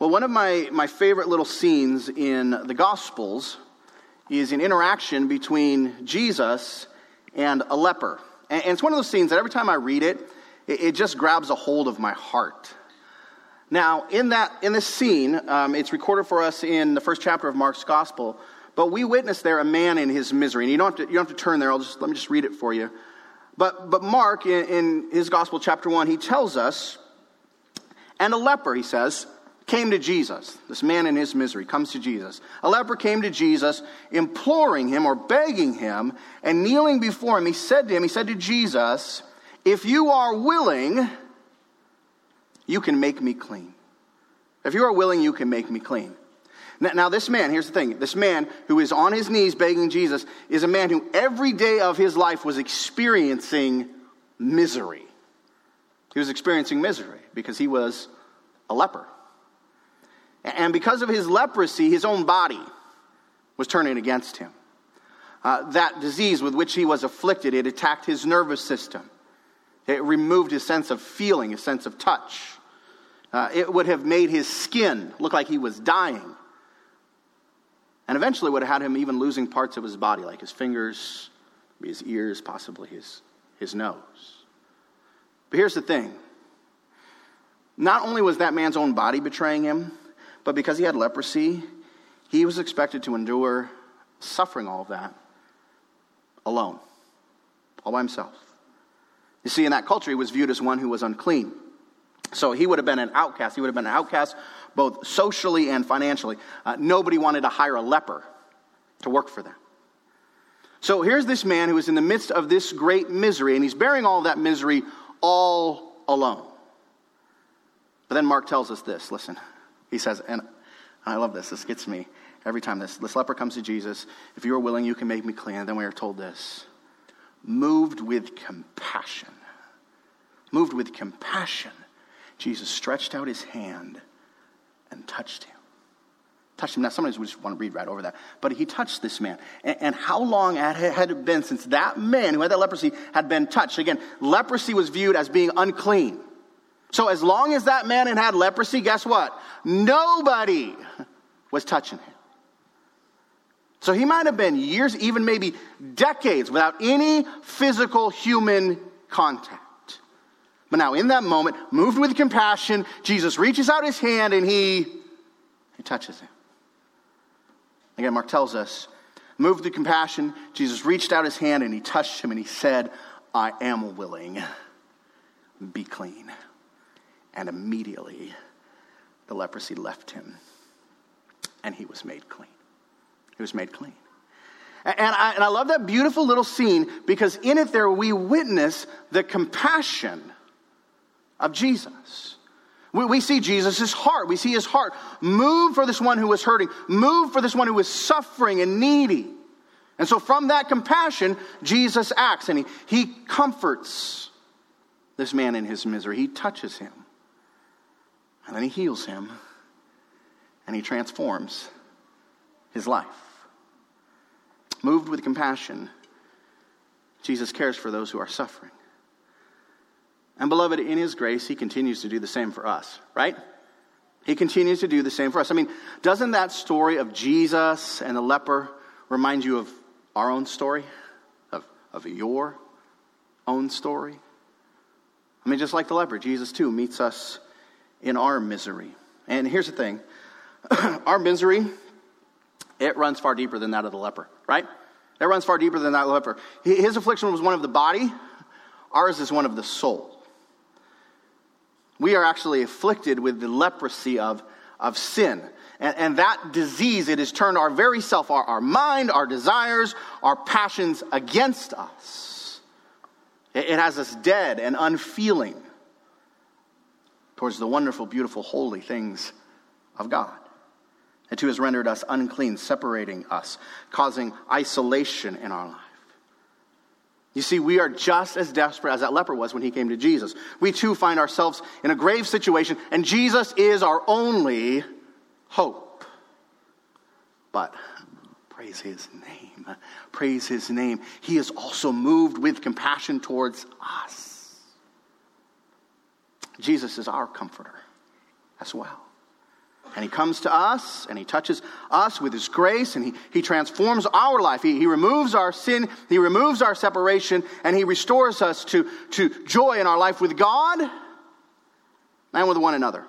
Well, one of my, my favorite little scenes in the Gospels is an interaction between Jesus and a leper. And, and it's one of those scenes that every time I read it, it, it just grabs a hold of my heart. Now, in, that, in this scene, um, it's recorded for us in the first chapter of Mark's Gospel, but we witness there a man in his misery. And you don't have to, you don't have to turn there, I'll just, let me just read it for you. But, but Mark, in, in his Gospel, chapter 1, he tells us, and a leper, he says, came to Jesus. This man in his misery comes to Jesus. A leper came to Jesus, imploring him or begging him, and kneeling before him, he said to him, he said to Jesus, If you are willing, you can make me clean. If you are willing, you can make me clean. Now, now, this man, here's the thing this man who is on his knees begging Jesus is a man who every day of his life was experiencing misery. He was experiencing misery because he was a leper. And because of his leprosy, his own body was turning against him. Uh, that disease with which he was afflicted, it attacked his nervous system. It removed his sense of feeling, his sense of touch. Uh, it would have made his skin look like he was dying and eventually would have had him even losing parts of his body, like his fingers, his ears, possibly his, his nose. But here's the thing not only was that man's own body betraying him, but because he had leprosy, he was expected to endure suffering all of that alone, all by himself. You see, in that culture, he was viewed as one who was unclean. So he would have been an outcast. He would have been an outcast both socially and financially. Uh, nobody wanted to hire a leper to work for them. So here's this man who is in the midst of this great misery, and he's bearing all that misery all alone. But then Mark tells us this listen, he says, and I love this, this gets me every time this, this leper comes to Jesus. If you are willing, you can make me clean. And then we are told this moved with compassion. Moved with compassion, Jesus stretched out his hand and touched him. Touched him. Now, sometimes we just want to read right over that. But he touched this man. And, and how long had it been since that man who had that leprosy had been touched? Again, leprosy was viewed as being unclean. So as long as that man had had leprosy, guess what? Nobody was touching him. So he might have been years, even maybe decades, without any physical human contact. But now, in that moment, moved with compassion, Jesus reaches out his hand and he, he touches him. Again, Mark tells us, moved with compassion, Jesus reached out his hand and he touched him and he said, I am willing. Be clean. And immediately the leprosy left him and he was made clean. He was made clean. And I, and I love that beautiful little scene because in it there we witness the compassion of Jesus. We, we see Jesus' heart. We see his heart move for this one who was hurting, move for this one who was suffering and needy. And so, from that compassion, Jesus acts and he, he comforts this man in his misery. He touches him. And then he heals him. And he transforms his life. Moved with compassion, Jesus cares for those who are suffering. And beloved, in His grace, He continues to do the same for us, right? He continues to do the same for us. I mean, doesn't that story of Jesus and the leper remind you of our own story? Of, of your own story? I mean, just like the leper, Jesus too meets us in our misery. And here's the thing our misery, it runs far deeper than that of the leper, right? It runs far deeper than that of the leper. His affliction was one of the body, ours is one of the soul. We are actually afflicted with the leprosy of, of sin. And, and that disease, it has turned our very self, our, our mind, our desires, our passions against us. It, it has us dead and unfeeling towards the wonderful, beautiful, holy things of God. And too has rendered us unclean, separating us, causing isolation in our life. You see, we are just as desperate as that leper was when he came to Jesus. We too find ourselves in a grave situation, and Jesus is our only hope. But praise his name. Praise his name. He is also moved with compassion towards us. Jesus is our comforter as well. And he comes to us and he touches us with his grace and he, he transforms our life. He, he removes our sin, he removes our separation, and he restores us to, to joy in our life with God and with one another.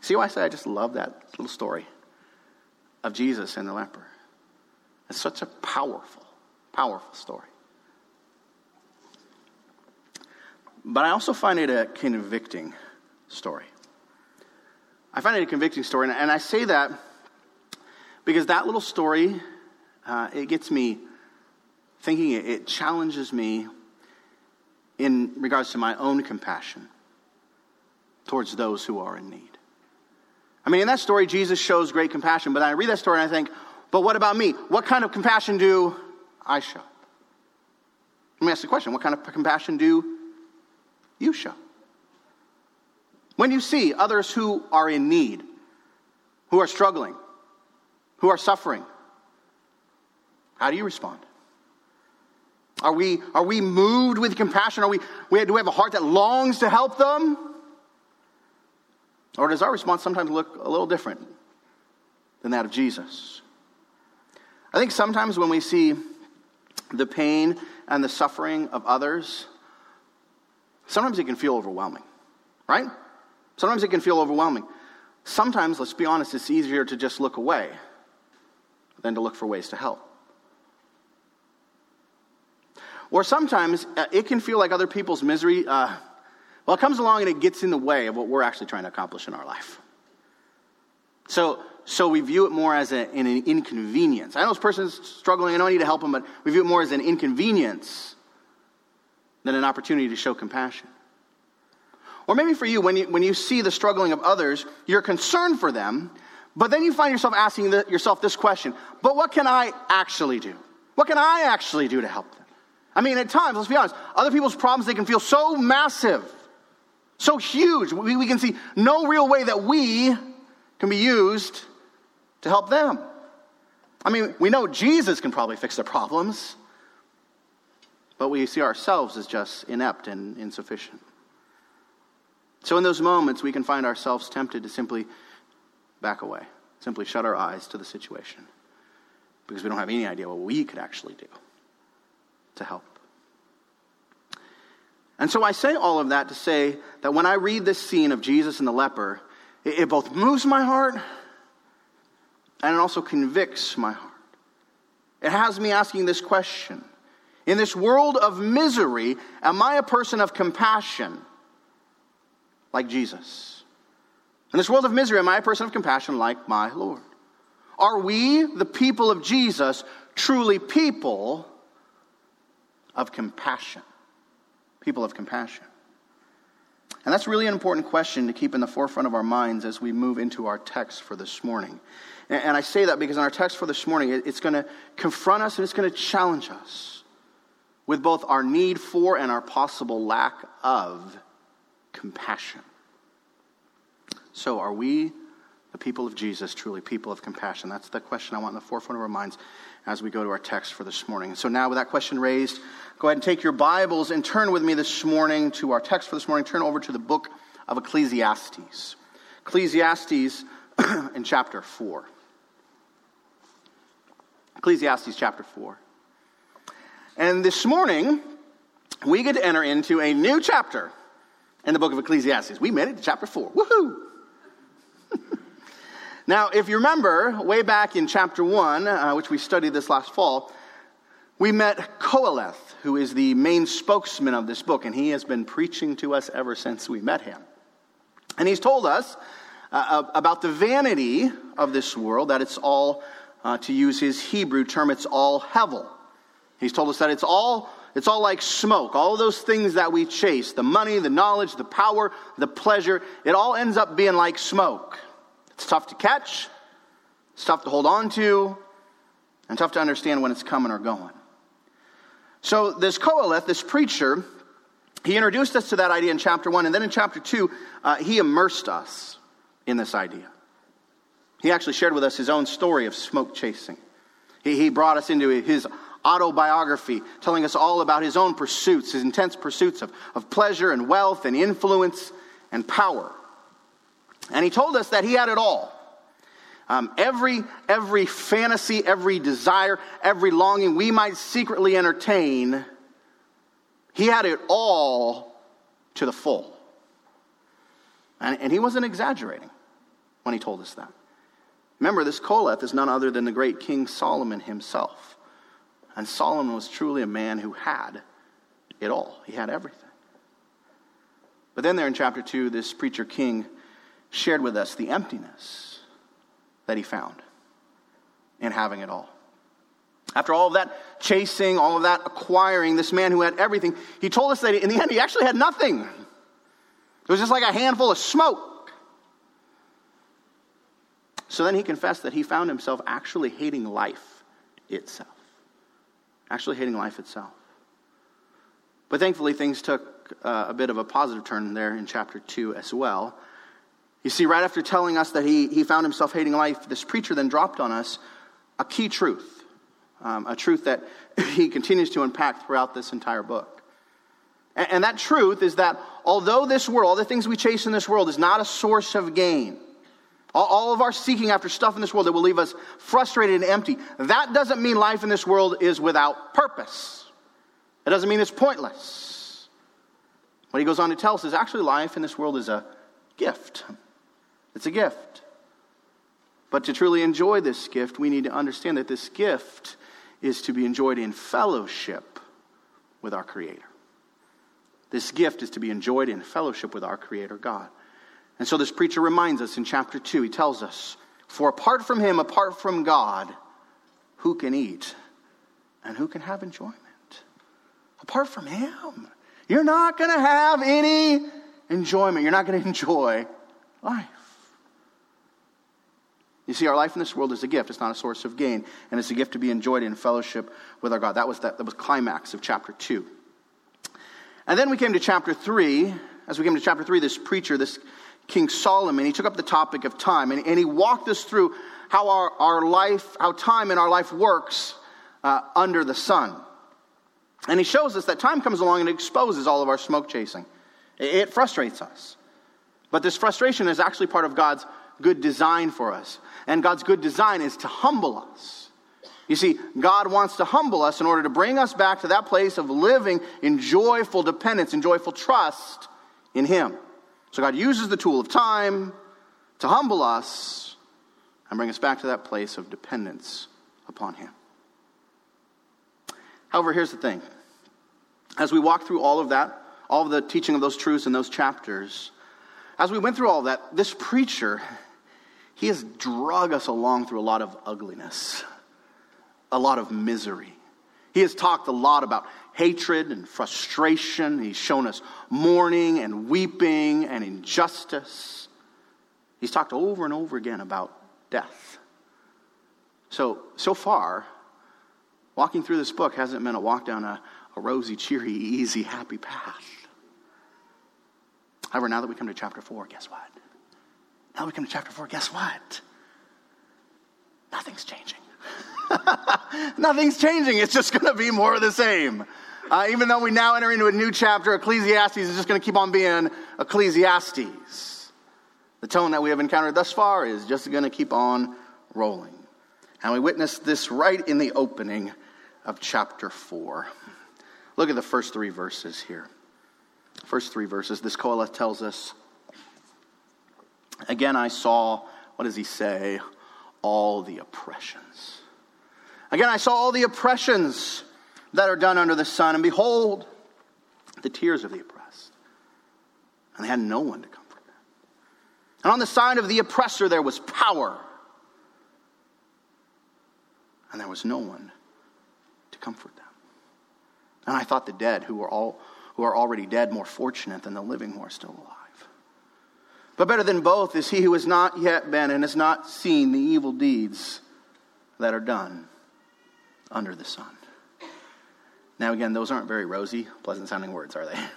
See why I say I just love that little story of Jesus and the leper? It's such a powerful, powerful story. But I also find it a convicting story. I find it a convicting story, and I say that because that little story, uh, it gets me thinking, it challenges me in regards to my own compassion towards those who are in need. I mean, in that story, Jesus shows great compassion, but I read that story and I think, but what about me? What kind of compassion do I show? Let me ask the question what kind of compassion do you show? When you see others who are in need, who are struggling, who are suffering, how do you respond? Are we, are we moved with compassion? Are we, do we have a heart that longs to help them? Or does our response sometimes look a little different than that of Jesus? I think sometimes when we see the pain and the suffering of others, sometimes it can feel overwhelming, right? Sometimes it can feel overwhelming. Sometimes, let's be honest, it's easier to just look away than to look for ways to help. Or sometimes uh, it can feel like other people's misery, uh, well, it comes along and it gets in the way of what we're actually trying to accomplish in our life. So, so we view it more as a, an inconvenience. I know this person's struggling, I know I need to help them, but we view it more as an inconvenience than an opportunity to show compassion. Or maybe for you, when you, when you see the struggling of others, you're concerned for them, but then you find yourself asking the, yourself this question But what can I actually do? What can I actually do to help them? I mean, at times, let's be honest, other people's problems, they can feel so massive, so huge. We, we can see no real way that we can be used to help them. I mean, we know Jesus can probably fix their problems, but we see ourselves as just inept and insufficient. So, in those moments, we can find ourselves tempted to simply back away, simply shut our eyes to the situation, because we don't have any idea what we could actually do to help. And so I say all of that to say that when I read this scene of Jesus and the leper, it, it both moves my heart and it also convicts my heart. It has me asking this question In this world of misery, am I a person of compassion? like Jesus? In this world of misery, am I a person of compassion like my Lord? Are we, the people of Jesus, truly people of compassion? People of compassion. And that's really an important question to keep in the forefront of our minds as we move into our text for this morning. And I say that because in our text for this morning, it's going to confront us and it's going to challenge us with both our need for and our possible lack of compassion. So, are we, the people of Jesus, truly people of compassion? That's the question I want in the forefront of our minds as we go to our text for this morning. So, now with that question raised, go ahead and take your Bibles and turn with me this morning to our text for this morning. Turn over to the book of Ecclesiastes. Ecclesiastes in chapter 4. Ecclesiastes chapter 4. And this morning, we get to enter into a new chapter in the book of Ecclesiastes. We made it to chapter 4. Woohoo! now, if you remember, way back in chapter 1, uh, which we studied this last fall, we met Qoheleth, who is the main spokesman of this book, and he has been preaching to us ever since we met him. And he's told us uh, about the vanity of this world, that it's all, uh, to use his Hebrew term, it's all hevel. He's told us that it's all it's all like smoke. All those things that we chase the money, the knowledge, the power, the pleasure it all ends up being like smoke. It's tough to catch, it's tough to hold on to, and tough to understand when it's coming or going. So, this Qoheleth, this preacher, he introduced us to that idea in chapter one, and then in chapter two, uh, he immersed us in this idea. He actually shared with us his own story of smoke chasing. He, he brought us into his autobiography, telling us all about his own pursuits, his intense pursuits of, of pleasure and wealth and influence and power. And he told us that he had it all. Um, every, every fantasy, every desire, every longing we might secretly entertain, he had it all to the full. And, and he wasn't exaggerating when he told us that. Remember, this Koheleth is none other than the great King Solomon himself. And Solomon was truly a man who had it all, he had everything. But then, there in chapter 2, this preacher king shared with us the emptiness that he found in having it all. After all of that chasing, all of that acquiring, this man who had everything, he told us that in the end he actually had nothing. It was just like a handful of smoke. So then he confessed that he found himself actually hating life itself. Actually hating life itself. But thankfully, things took uh, a bit of a positive turn there in chapter 2 as well. You see, right after telling us that he, he found himself hating life, this preacher then dropped on us a key truth, um, a truth that he continues to unpack throughout this entire book. And, and that truth is that although this world, all the things we chase in this world, is not a source of gain, all, of our seeking after stuff in this world that will leave us frustrated and empty, that doesn't mean life in this world is without purpose. It doesn't mean it's pointless. What he goes on to tell us is actually life in this world is a gift. It's a gift. But to truly enjoy this gift, we need to understand that this gift is to be enjoyed in fellowship with our Creator. This gift is to be enjoyed in fellowship with our Creator God. And so this preacher reminds us in chapter 2, he tells us, For apart from Him, apart from God, who can eat and who can have enjoyment? Apart from Him, you're not going to have any enjoyment. You're not going to enjoy life. You see, our life in this world is a gift. It's not a source of gain. And it's a gift to be enjoyed in fellowship with our God. That was, that, that was climax of chapter 2. And then we came to chapter 3. As we came to chapter 3, this preacher, this King Solomon, he took up the topic of time. And, and he walked us through how our, our life, how time in our life works uh, under the sun. And he shows us that time comes along and exposes all of our smoke chasing. It, it frustrates us. But this frustration is actually part of God's good design for us. And God's good design is to humble us. You see, God wants to humble us in order to bring us back to that place of living in joyful dependence and joyful trust in Him. So God uses the tool of time to humble us and bring us back to that place of dependence upon Him. However, here's the thing. As we walk through all of that, all of the teaching of those truths in those chapters, as we went through all that, this preacher he has drug us along through a lot of ugliness, a lot of misery. He has talked a lot about hatred and frustration. He's shown us mourning and weeping and injustice. He's talked over and over again about death. So, so far, walking through this book hasn't been a walk down a, a rosy, cheery, easy, happy path. However, now that we come to chapter 4, guess what? Now we come to chapter 4. Guess what? Nothing's changing. Nothing's changing. It's just going to be more of the same. Uh, even though we now enter into a new chapter, Ecclesiastes is just going to keep on being Ecclesiastes. The tone that we have encountered thus far is just going to keep on rolling. And we witness this right in the opening of chapter 4. Look at the first three verses here. First three verses. This Qoheleth tells us Again, I saw, what does he say? All the oppressions. Again, I saw all the oppressions that are done under the sun, and behold, the tears of the oppressed. And they had no one to comfort them. And on the side of the oppressor, there was power. And there was no one to comfort them. And I thought the dead, who are, all, who are already dead, more fortunate than the living who are still alive. But better than both is he who has not yet been and has not seen the evil deeds that are done under the sun. Now, again, those aren't very rosy, pleasant sounding words, are they?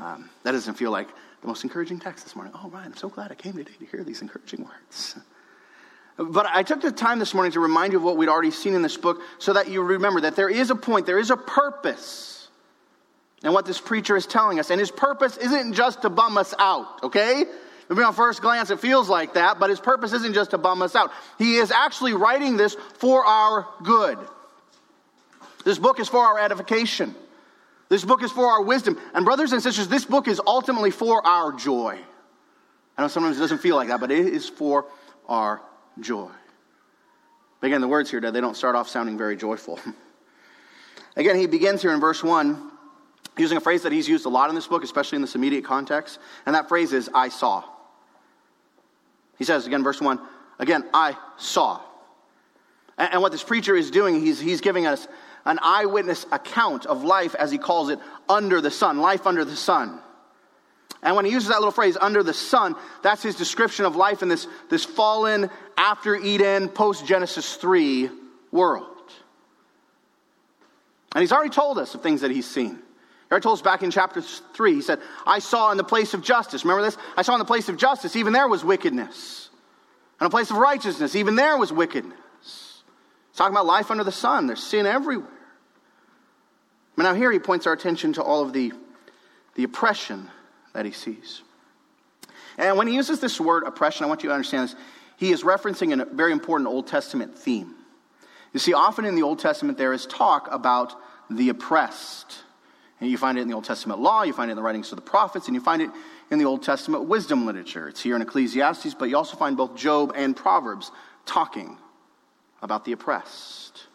Um, that doesn't feel like the most encouraging text this morning. Oh, Ryan, I'm so glad I came today to hear these encouraging words. But I took the time this morning to remind you of what we'd already seen in this book so that you remember that there is a point, there is a purpose and what this preacher is telling us. And his purpose isn't just to bum us out, okay? Maybe on first glance it feels like that, but his purpose isn't just to bum us out. He is actually writing this for our good. This book is for our edification. This book is for our wisdom. And, brothers and sisters, this book is ultimately for our joy. I know sometimes it doesn't feel like that, but it is for our joy. But again, the words here, they don't start off sounding very joyful. again, he begins here in verse 1 using a phrase that he's used a lot in this book, especially in this immediate context. And that phrase is, I saw. He says, again, verse 1, again, I saw. And, and what this preacher is doing, he's, he's giving us an eyewitness account of life, as he calls it, under the sun, life under the sun. And when he uses that little phrase, under the sun, that's his description of life in this, this fallen, after Eden, post Genesis 3 world. And he's already told us of things that he's seen. Already told us back in chapter 3, he said, I saw in the place of justice. Remember this? I saw in the place of justice, even there was wickedness. In a place of righteousness, even there was wickedness. He's talking about life under the sun. There's sin everywhere. But now here he points our attention to all of the, the oppression that he sees. And when he uses this word oppression, I want you to understand this. He is referencing a very important Old Testament theme. You see, often in the Old Testament, there is talk about the oppressed. And you find it in the Old Testament law, you find it in the writings of the prophets, and you find it in the Old Testament wisdom literature. It's here in Ecclesiastes, but you also find both Job and Proverbs talking about the oppressed.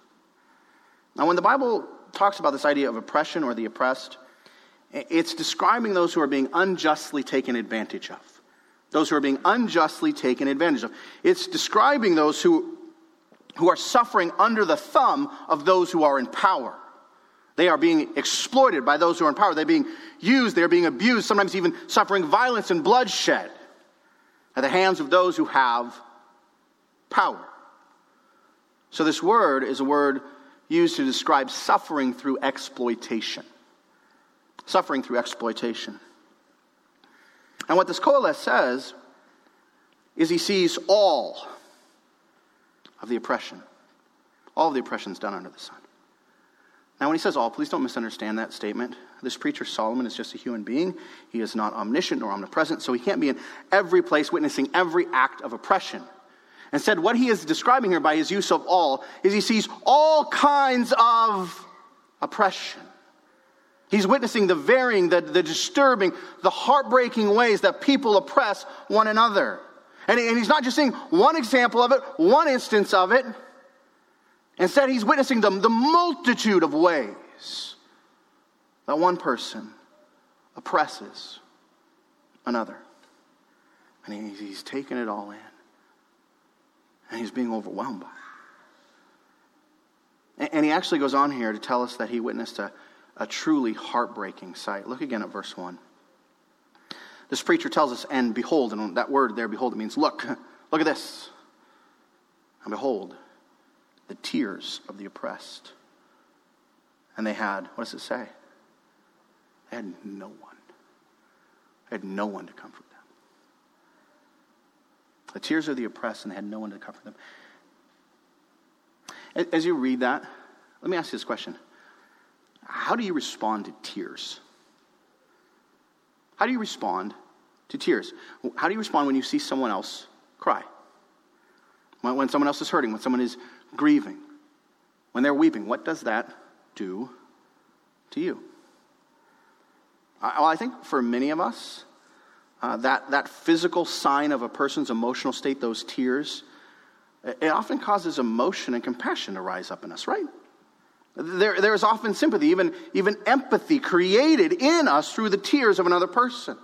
Now, when the Bible talks about this idea of oppression or the oppressed, it's describing those who are being unjustly taken advantage of. Those who are being unjustly taken advantage of. It's describing those who, who are suffering under the thumb of those who are in power. They are being exploited by those who are in power. They're being used, they're being abused, sometimes even suffering violence and bloodshed at the hands of those who have power. So, this word is a word used to describe suffering through exploitation. Suffering through exploitation. And what this Qoheleth says is he sees all of the oppression, all of the oppressions done under the sun. Now, when he says all, please don't misunderstand that statement. This preacher, Solomon, is just a human being. He is not omniscient nor omnipresent, so he can't be in every place witnessing every act of oppression. Instead, what he is describing here by his use of all is he sees all kinds of oppression. He's witnessing the varying, the, the disturbing, the heartbreaking ways that people oppress one another. And, and he's not just seeing one example of it, one instance of it. Instead, he's witnessing the, the multitude of ways that one person oppresses another. And he's, he's taking it all in and he's being overwhelmed by it. And he actually goes on here to tell us that he witnessed a, a truly heartbreaking sight. Look again at verse 1. This preacher tells us, and behold, and that word there, behold, it means look. Look at this. And behold, the tears of the oppressed. And they had, what does it say? They had no one. They had no one to comfort them. The tears of the oppressed, and they had no one to comfort them. As you read that, let me ask you this question How do you respond to tears? How do you respond to tears? How do you respond when you see someone else cry? When, someone else is hurting, when someone is grieving, when they're weeping, what does that do to you? Well, I think for many of us, uh, that, that physical sign of a person's emotional state, those tears, it often causes emotion and compassion to rise up in us, right? There, there is often sympathy, even, even empathy created in us through the tears of another person.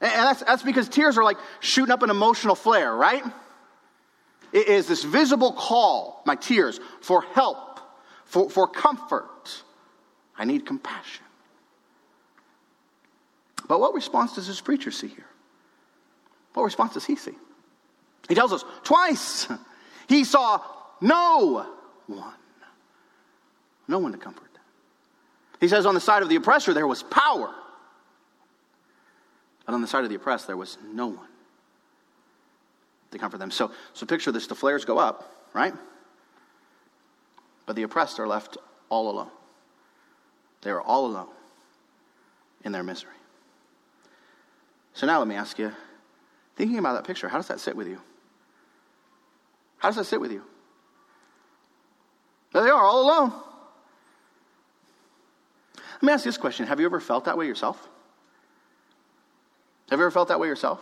And that's, that's because tears are like shooting up an emotional flare, right? It is this visible call, my tears, for help, for, for comfort. I need compassion. But what response does this preacher see here? What response does he see? He tells us twice he saw no one. No one to comfort. He says on the side of the oppressor there was power. But on the side of the oppressed there was no one to comfort them. So, so picture this the flares go up, right? But the oppressed are left all alone. They are all alone in their misery. So now let me ask you Thinking about that picture, how does that sit with you? How does that sit with you? There they are, all alone. Let me ask you this question Have you ever felt that way yourself? Have you ever felt that way yourself?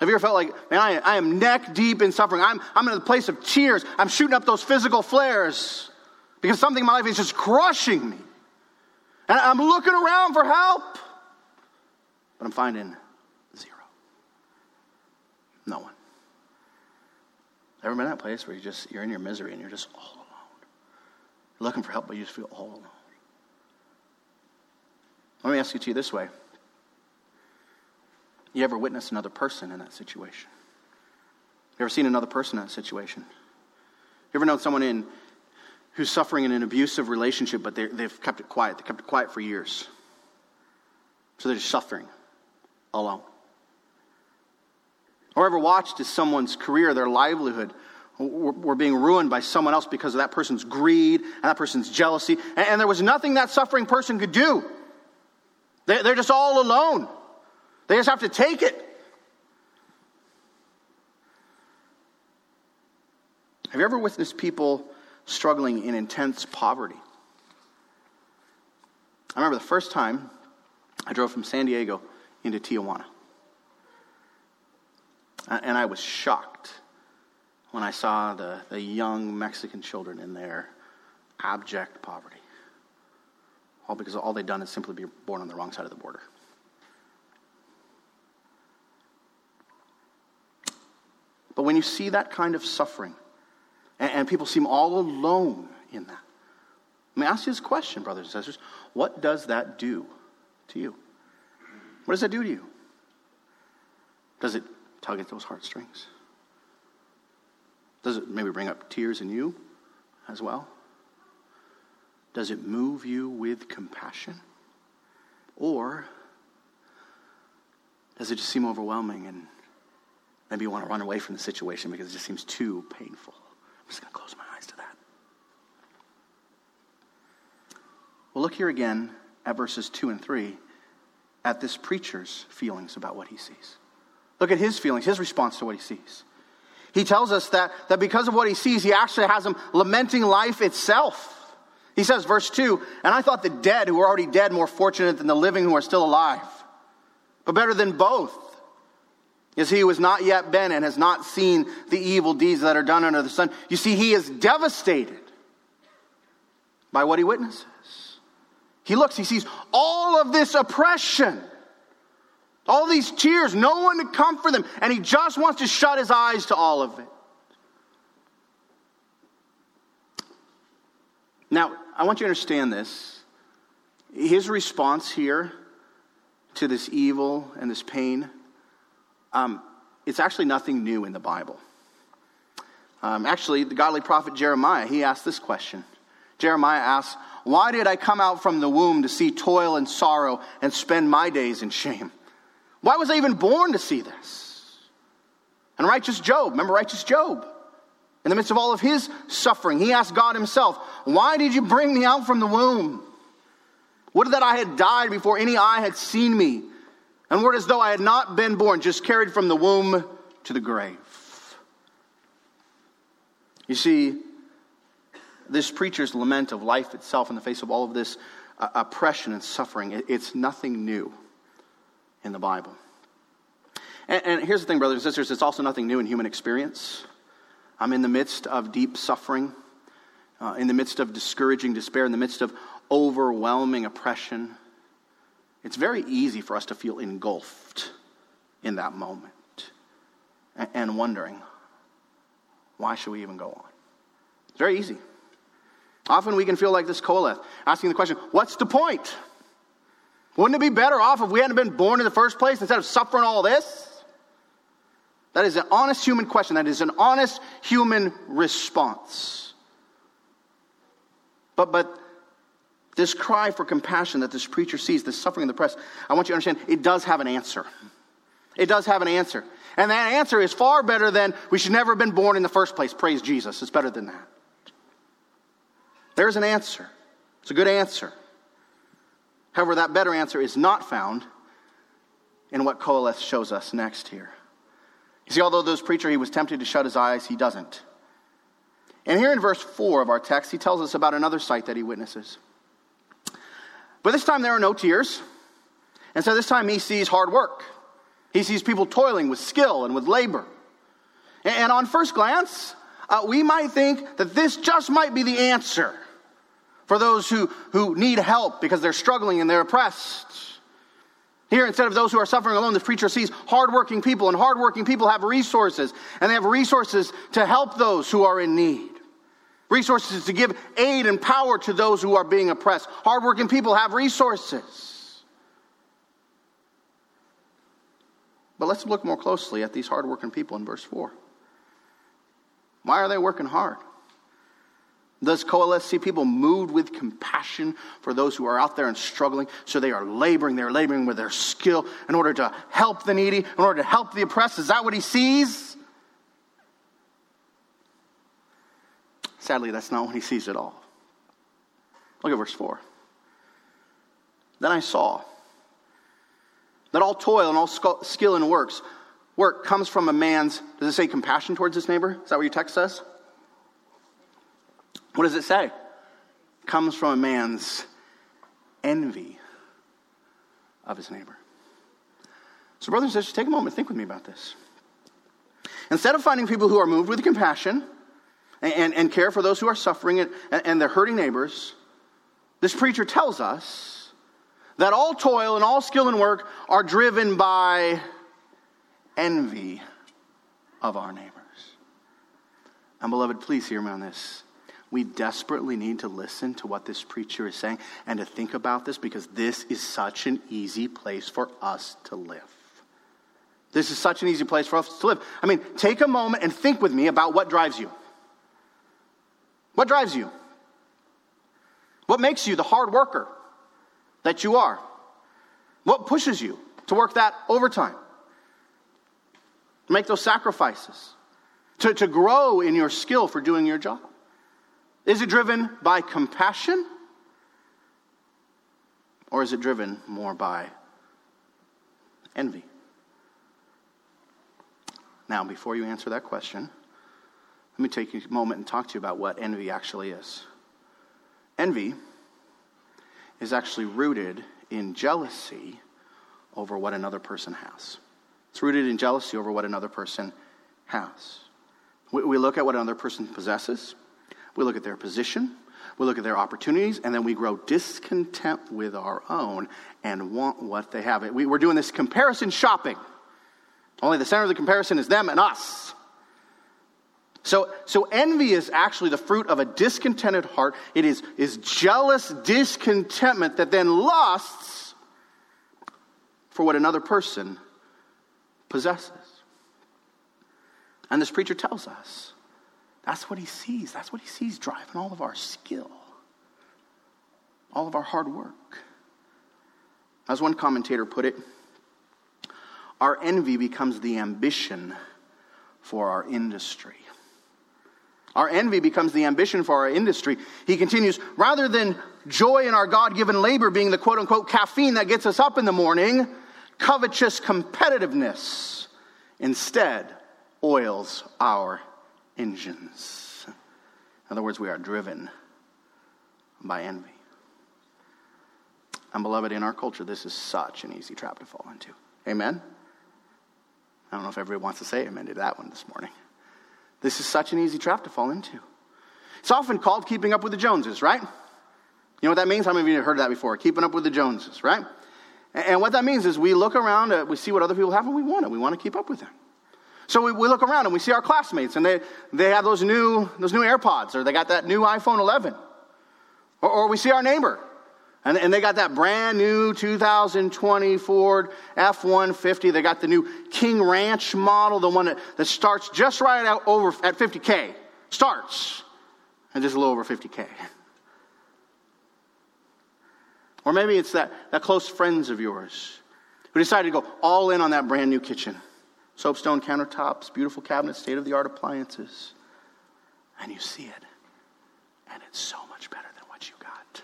Have you ever felt like, man, I, I am neck deep in suffering? I'm, I'm in a place of tears. I'm shooting up those physical flares because something in my life is just crushing me. And I'm looking around for help, but I'm finding zero. No one. Ever been in that place where you just, you're in your misery and you're just all alone? You're looking for help, but you just feel all alone. Let me ask you to you this way. You ever witnessed another person in that situation? You ever seen another person in that situation? You ever known someone in who's suffering in an abusive relationship, but they've kept it quiet? They kept it quiet for years. So they're just suffering alone. Or ever watched as someone's career, their livelihood, were being ruined by someone else because of that person's greed and that person's jealousy. And there was nothing that suffering person could do. They're just all alone. They just have to take it. Have you ever witnessed people struggling in intense poverty? I remember the first time I drove from San Diego into Tijuana. And I was shocked when I saw the, the young Mexican children in their abject poverty. All because all they'd done is simply be born on the wrong side of the border. But when you see that kind of suffering, and, and people seem all alone in that, let me ask you this question, brothers and sisters. What does that do to you? What does that do to you? Does it tug at those heartstrings? Does it maybe bring up tears in you as well? Does it move you with compassion? Or does it just seem overwhelming and maybe you want to run away from the situation because it just seems too painful? I'm just going to close my eyes to that. Well, look here again at verses 2 and 3 at this preacher's feelings about what he sees. Look at his feelings, his response to what he sees. He tells us that, that because of what he sees, he actually has him lamenting life itself. He says, verse 2 And I thought the dead who were already dead more fortunate than the living who are still alive. But better than both is he who has not yet been and has not seen the evil deeds that are done under the sun. You see, he is devastated by what he witnesses. He looks, he sees all of this oppression, all these tears, no one to comfort them, and he just wants to shut his eyes to all of it. Now, I want you to understand this. His response here to this evil and this pain, um, it's actually nothing new in the Bible. Um, actually, the godly prophet Jeremiah, he asked this question. Jeremiah asks, Why did I come out from the womb to see toil and sorrow and spend my days in shame? Why was I even born to see this? And righteous Job, remember righteous Job? In the midst of all of his suffering, he asked God himself, Why did you bring me out from the womb? Would that I had died before any eye had seen me, and were as though I had not been born, just carried from the womb to the grave. You see, this preacher's lament of life itself in the face of all of this uh, oppression and suffering, it's nothing new in the Bible. And, and here's the thing, brothers and sisters, it's also nothing new in human experience. I'm in the midst of deep suffering, uh, in the midst of discouraging despair, in the midst of overwhelming oppression. It's very easy for us to feel engulfed in that moment and, wondering, why should we even go on? It's very easy. Often we can feel like this Qoheleth, asking the question, what's the point? Wouldn't it be better off if we hadn't been born in the first place instead of suffering all this? That is an honest human question. That is an honest human response. But, but this cry for compassion that this preacher sees, this suffering in the press, I want you to understand it does have an answer. It does have an answer. And that answer is far better than we should never have been born in the first place. Praise Jesus. It's better than that. There's an answer. It's a good answer. However, that better answer is not found in what Qoheleth shows us next here. You see, although this preacher, he was tempted to shut his eyes, he doesn't. And here in verse 4 of our text, he tells us about another sight that he witnesses. But this time there are no tears. And so this time he sees hard work. He sees people toiling with skill and with labor. And on first glance, uh, we might think that this just might be the answer for those who, who need help because they're struggling and they're oppressed. Here, instead of those who are suffering alone, the preacher sees hardworking people, and hardworking people have resources, and they have resources to help those who are in need. Resources to give aid and power to those who are being oppressed. Hardworking people have resources. But let's look more closely at these hardworking people in verse 4. Why are they working hard? Does Qoheleth see people moved with compassion for those who are out there and struggling? So they are laboring, they're laboring with their skill in order to help the needy, in order to help the oppressed. Is that what he sees? Sadly, that's not when he sees it all. Look at verse 4. Then I saw that all toil and all skill and works work comes from a man's, does it say compassion towards his neighbor? Is that what your text says? What does it say? Comes from a man's envy of his neighbor. So, brothers and sisters, take a moment think with me about this. Instead of finding people who are moved with compassion and, and, care for those who are suffering and, and their hurting neighbors, this preacher tells us that all toil and all skill and work are driven by envy of our neighbors. And, beloved, please hear me on this. We desperately need to listen to what this preacher is saying and to think about this because this is such an easy place for us to live. This is such an easy place for us to live. I mean, take a moment and think with me about what drives you. What drives you? What makes you the hard worker that you are? What pushes you to work that overtime? To make those sacrifices. To, to grow in your skill for doing your job. Is it driven by compassion? Or is it driven more by envy? Now, before you answer that question, let me take a moment and talk to you about what envy actually is. Envy is actually rooted in jealousy over what another person has. It's rooted in jealousy over what another person has. We, we look at what another person possesses, we look at their position, we look at their opportunities, and then we grow discontent with our own and want what they have. We, we're doing this comparison shopping. Only the center of the comparison is them and us. So, so envy is actually the fruit of a discontented heart. It is, is jealous discontentment that then lusts for what another person possesses. And this preacher tells us that's what he sees. That's what he sees driving all of our skill, all of our hard work. As one commentator put it, our envy becomes the ambition for our industry. Our envy becomes the ambition for our industry. He continues, rather than joy in our God given labor being the quote unquote caffeine that gets us up in the morning, covetous competitiveness instead oils our engines. In other words, we are driven by envy. And, beloved, in our culture, this is such an easy trap to fall into. Amen? I don't know if everybody wants to say amen to that one this morning. This is such an easy trap to fall into. It's often called keeping up with the Joneses, right? You know what that means? How many of you have heard that before? Keeping up with the Joneses, right? And what that means is we look around, uh, we see what other people have, and we want it. We want to keep up with them. So we, we look around and we see our classmates, and they, they have those new, those new AirPods, or they got that new iPhone 11. Or, or we see our neighbor, and, and they got that brand new 2020 Ford F 150. They got the new King Ranch model, the one that, that starts just right out over at 50K. Starts, and just a little over 50K. Or maybe it's that, that close friends of yours who decided to go all in on that brand new kitchen soapstone countertops, beautiful cabinets, state of the art appliances. And you see it, and it's so much better than what you got.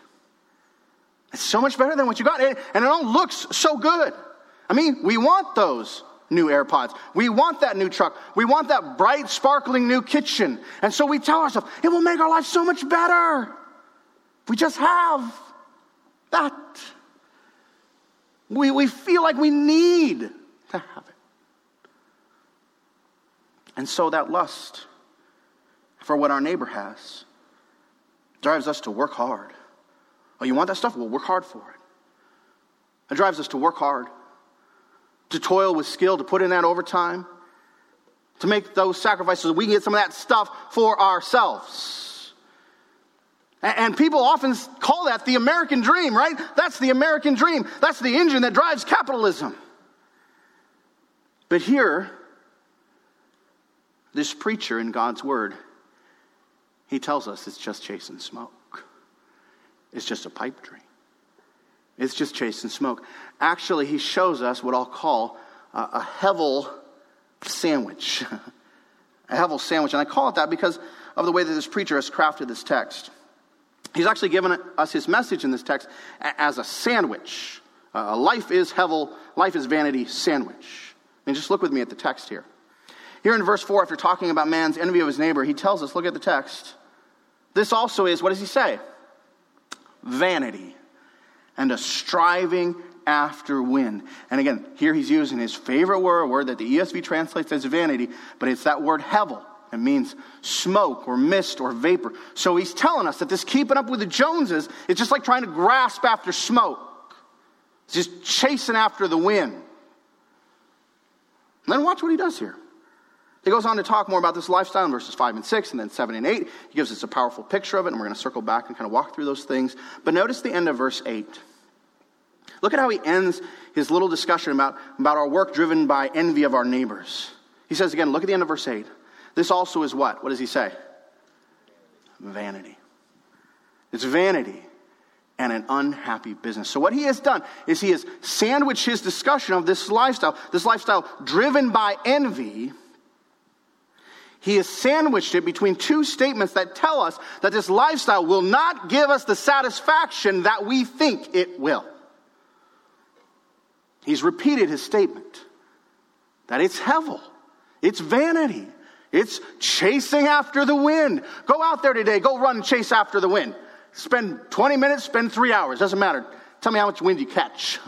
It's so much better than what you got, and it all looks so good. I mean, we want those new AirPods. We want that new truck. We want that bright, sparkling new kitchen. And so we tell ourselves, it will make our life so much better. We just have that. We, we feel like we need to have it. And so that lust for what our neighbor has drives us to work hard. Oh, you want that stuff? Well, work hard for it. It drives us to work hard, to toil with skill, to put in that overtime, to make those sacrifices so we can get some of that stuff for ourselves. And people often call that the American dream, right? That's the American dream. That's the engine that drives capitalism. But here, this preacher in God's word, he tells us it's just chasing smoke. It's just a pipe dream. It's just chasing smoke. Actually, he shows us what I'll call a, a Hevel sandwich. a Hevel sandwich. And I call it that because of the way that this preacher has crafted this text. He's actually given us his message in this text as a sandwich. A life is Hevel, life is vanity sandwich. And just look with me at the text here. Here in verse 4, after talking about man's envy of his neighbor, he tells us, look at the text. This also is, what does he say? Vanity and a striving after wind. And again, here he's using his favorite word, a word that the ESV translates as vanity, but it's that word hevel. It means smoke or mist or vapor. So he's telling us that this keeping up with the Joneses is just like trying to grasp after smoke. It's just chasing after the wind. And then watch what he does here. He goes on to talk more about this lifestyle in verses 5 and 6, and then 7 and 8. He gives us a powerful picture of it, and we're going to circle back and kind of walk through those things. But notice the end of verse 8. Look at how he ends his little discussion about, about our work driven by envy of our neighbors. He says again, look at the end of verse 8. This also is what? What does he say? Vanity. It's vanity and an unhappy business. So, what he has done is he has sandwiched his discussion of this lifestyle, this lifestyle driven by envy he has sandwiched it between two statements that tell us that this lifestyle will not give us the satisfaction that we think it will. He's repeated his statement that it's hevel, it's vanity, it's chasing after the wind. Go out there today, go run and chase after the wind. Spend 20 minutes, spend three hours, doesn't matter. Tell me how much wind you catch.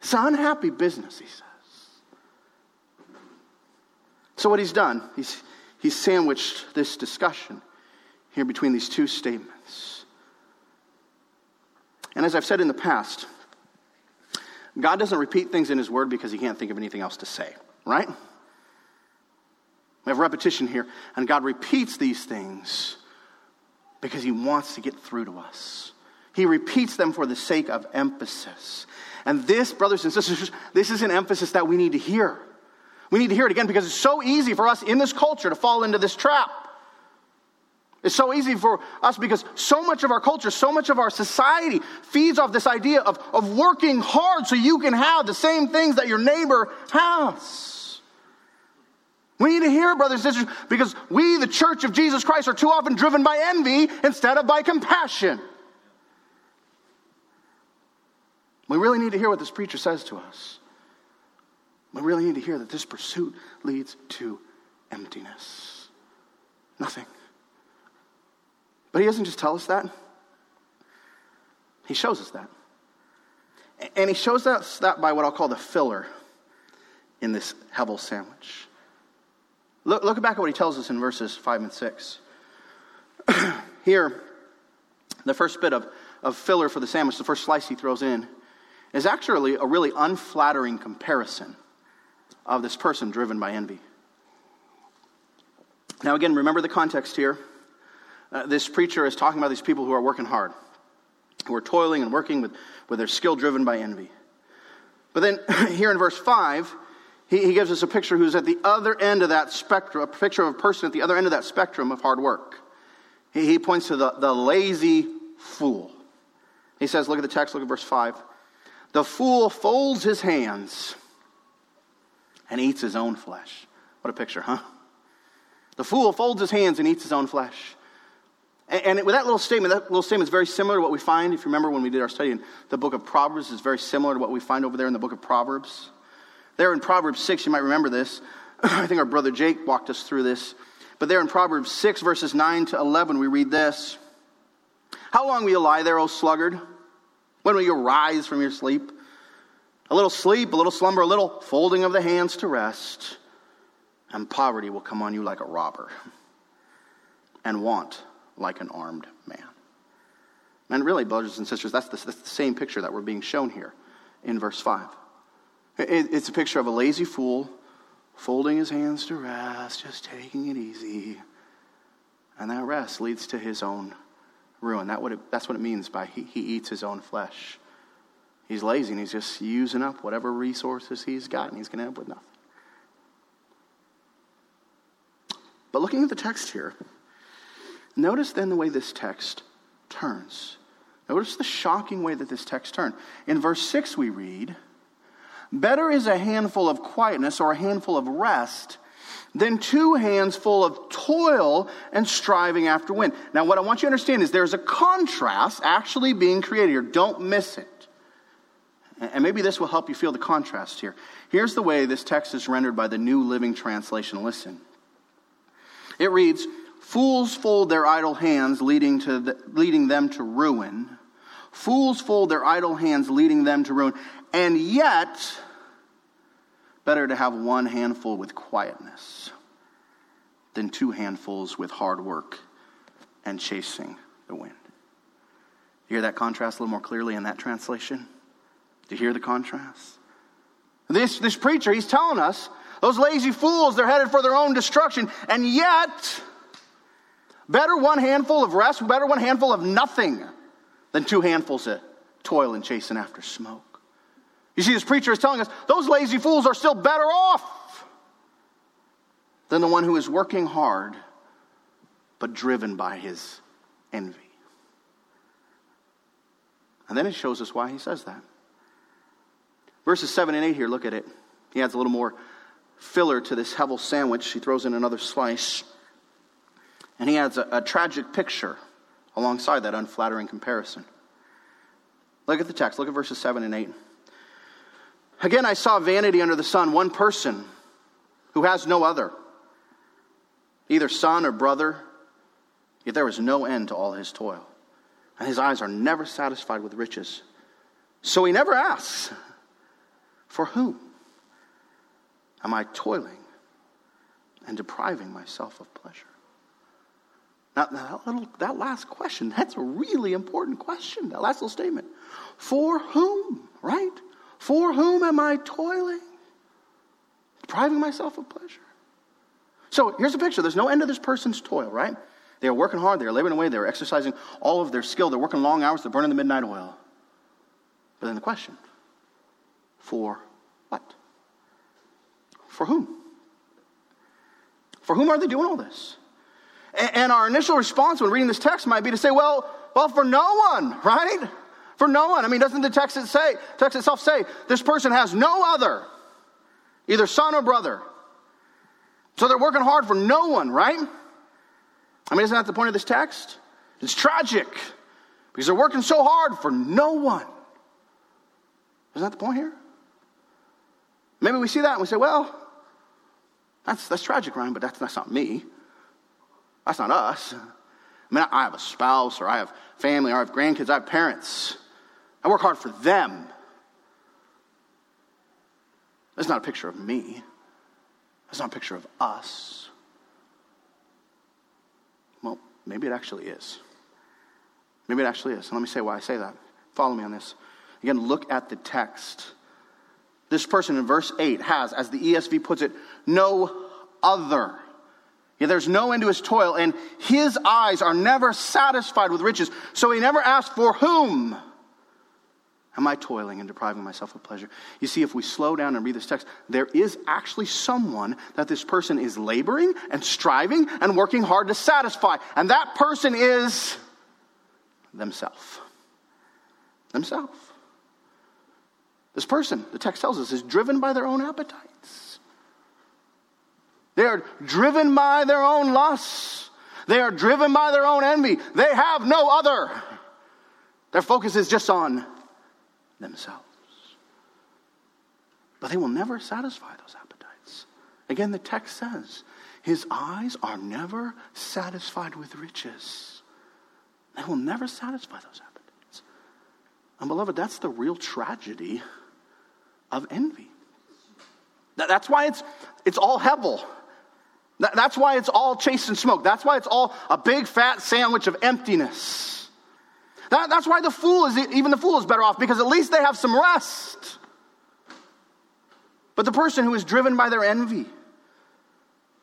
It's an unhappy business, he said. So, what he's done, he's, he's sandwiched this discussion here between these two statements. And as I've said in the past, God doesn't repeat things in his word because he can't think of anything else to say, right? We have repetition here, and God repeats these things because he wants to get through to us. He repeats them for the sake of emphasis. And this, brothers and sisters, this is an emphasis that we need to hear. We need to hear it again because it's so easy for us in this culture to fall into this trap. It's so easy for us because so much of our culture, so much of our society feeds off this idea of, of working hard so you can have the same things that your neighbor has. We need to hear it, brothers and sisters, because we, the church of Jesus Christ, are too often driven by envy instead of by compassion. We really need to hear what this preacher says to us. We really need to hear that this pursuit leads to emptiness. Nothing. But he doesn't just tell us that, he shows us that. And he shows us that by what I'll call the filler in this Hevel sandwich. Look, look back at what he tells us in verses 5 and 6. Here, the first bit of, of filler for the sandwich, the first slice he throws in, is actually a really unflattering comparison of this person driven by envy. Now, again, remember the context here. Uh, this preacher is talking about these people who are working hard, who are toiling and working with, with their skill driven by envy. But then, here in verse 5, he, he gives us a picture who's at the other end of that spectrum, a picture of a person at the other end of that spectrum of hard work. He, he points to the, the lazy fool. He says, look at the text, look at verse 5. The fool folds his hands and eats his own flesh. What a picture, huh? The fool folds his hands and eats his own flesh. And, with that little statement, that little statement is very similar to what we find, if you remember when we did our study in the book of Proverbs, is very similar to what we find over there in the book of Proverbs. There in Proverbs 6, you might remember this. I think our brother Jake walked us through this. But there in Proverbs 6, verses 9 to 11, we read this How long will you lie there, O sluggard? When will you rise from your sleep? A little sleep, a little slumber, a little folding of the hands to rest, and poverty will come on you like a robber, and want like an armed man. And really, brothers and sisters, that's the, that's the same picture that we're being shown here in verse 5. It, it's a picture of a lazy fool folding his hands to rest, just taking it easy. And that rest leads to his own ruin. That what it, that's what it means by he, he eats his own flesh. He's lazy and he's just using up whatever resources he's got, and he's going to end up with nothing. But looking at the text here, notice then the way this text turns. Notice the shocking way that this text turns. In verse 6, we read, Better is a handful of quietness or a handful of rest than two hands full of toil and striving after wind. Now, what I want you to understand is there's a contrast actually being created here. Don't miss it. And maybe this will help you feel the contrast here. Here's the way this text is rendered by the New Living Translation. Listen. It reads, Fools fold their idle hands, leading, to the, leading them to ruin. Fools fold their idle hands, leading them to ruin. And yet, better to have one handful with quietness than two handfuls with hard work and chasing the wind. You hear that contrast a little more clearly in that translation? Do you hear the contrast? This, this preacher, he's telling us those lazy fools, they're headed for their own destruction. And yet, better one handful of rest, better one handful of nothing than two handfuls of toil and chasing after smoke. You see, this preacher is telling us those lazy fools are still better off than the one who is working hard but driven by his envy. And then it shows us why he says that. Verses 7 and 8 here, look at it. He adds a little more filler to this Hevel sandwich. He throws in another slice. And he adds a, a tragic picture alongside that unflattering comparison. Look at the text. Look at verses 7 and 8. Again, I saw vanity under the sun, one person who has no other, either son or brother, yet there is no end to all his toil. And his eyes are never satisfied with riches. So he never asks, For whom am I toiling and depriving myself of pleasure? Now, that, little, that last question, that's a really important question, that last little statement. For whom, right? For whom am I toiling? Depriving myself of pleasure. So here's a picture. There's no end to this person's toil, right? They are working hard, they are laboring away, they're exercising all of their skill, they're working long hours, they're burning the midnight oil. But then the question for what? For whom? For whom are they doing all this? And our initial response when reading this text might be to say, well, well, for no one, right? For no one. I mean, doesn't the text, it say, text itself say this person has no other, either son or brother? So they're working hard for no one, right? I mean, isn't that the point of this text? It's tragic because they're working so hard for no one. Isn't that the point here? Maybe we see that and we say, well, that's, that's tragic, Ryan, but that's, that's not me. That's not us. I mean, I have a spouse or I have family or I have grandkids, I have parents. I work hard for them. That's not a picture of me. That's not a picture of us. Well, maybe it actually is. Maybe it actually is. And let me say why I say that. Follow me on this. Again, look at the text. This person in verse 8 has, as the ESV puts it, no other. Yeah, there's no end to his toil, and his eyes are never satisfied with riches. So he never asks, For whom am I toiling and depriving myself of pleasure? You see, if we slow down and read this text, there is actually someone that this person is laboring and striving and working hard to satisfy. And that person is themselves. Themselves. This person, the text tells us, is driven by their own appetites. They are driven by their own lusts. They are driven by their own envy. They have no other. Their focus is just on themselves. but they will never satisfy those appetites. Again, the text says, His eyes are never satisfied with riches. They will never satisfy those appetites. And beloved, that's the real tragedy of envy. That's why it's, it's all hevel. That's why it's all chase and smoke. That's why it's all a big fat sandwich of emptiness. That, that's why the fool is, even the fool is better off because at least they have some rest. But the person who is driven by their envy,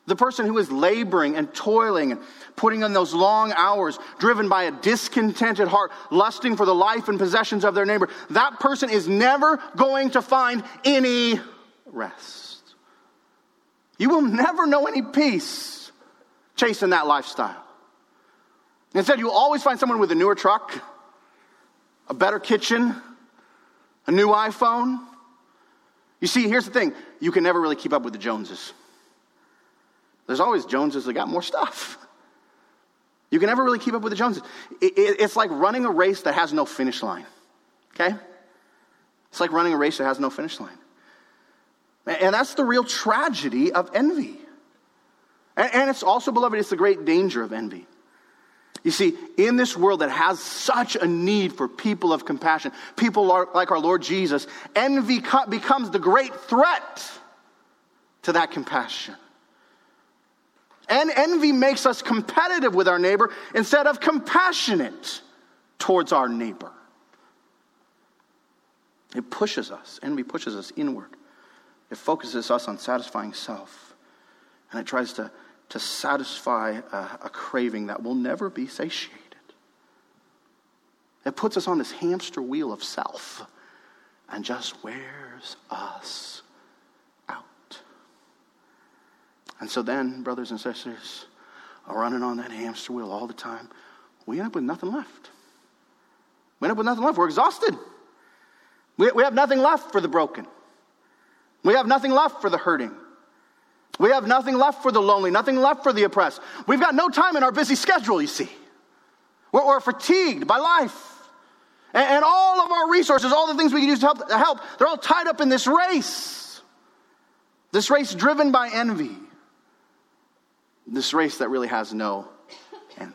the person who is laboring and toiling and putting in those long hours, driven by a discontented heart, lusting for the life and possessions of their neighbor, that person is never going to find any rest. You will never know any peace chasing that lifestyle. Instead, you'll always find someone with a newer truck, a better kitchen, a new iPhone. You see, here's the thing you can never really keep up with the Joneses. There's always Joneses that got more stuff. You can never really keep up with the Joneses. it's like running a race that has no finish line. Okay? It's like running a race that has no finish line. And that's the real tragedy of envy. And it's also, beloved, it's the great danger of envy. You see, in this world that has such a need for people of compassion, people like our Lord Jesus, envy becomes the great threat to that compassion. And envy makes us competitive with our neighbor instead of compassionate towards our neighbor. It pushes us, envy pushes us inward. It focuses us on satisfying self. And it tries to, to satisfy a, a craving that will never be satiated. It puts us on this hamster wheel of self and just wears us out. And so then, brothers and sisters, are running on that hamster wheel all the time. We end up with nothing left. We end up with nothing left. We're exhausted. We, we have nothing left for the broken. We have nothing left for the hurting. We have nothing left for the lonely, nothing left for the oppressed. We've got no time in our busy schedule, you see. We're, we're fatigued by life. And, and, all of our resources, all the things we can use to help, to help, they're all tied up in this race. This race driven by envy. This race that really has no end.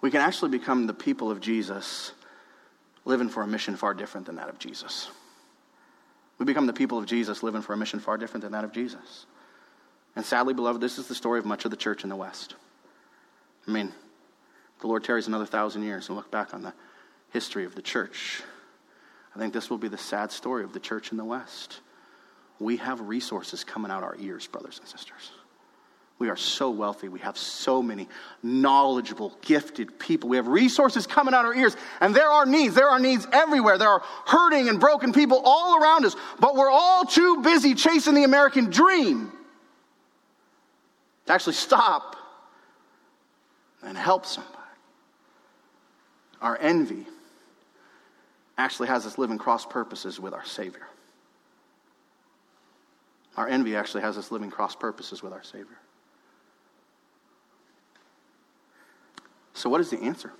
We can actually become the people of Jesus living for a mission far different than that of Jesus. We become the people of Jesus living for a mission far different than that of Jesus. And sadly, beloved, this is the story of much of the church in the West. I mean, the Lord tarries another thousand years and look back on the history of the church. I think this will be the sad story of the church in the West. We have resources coming out our ears, brothers and sisters. We are so wealthy. We have so many knowledgeable, gifted people. We have resources coming out our ears, and there are needs. There are needs everywhere. There are hurting and broken people all around us, but we're all too busy chasing the American dream to actually stop and help somebody. Our envy actually has us living cross purposes with our Savior. Our envy actually has us living cross purposes with our Savior. So, what is the answer?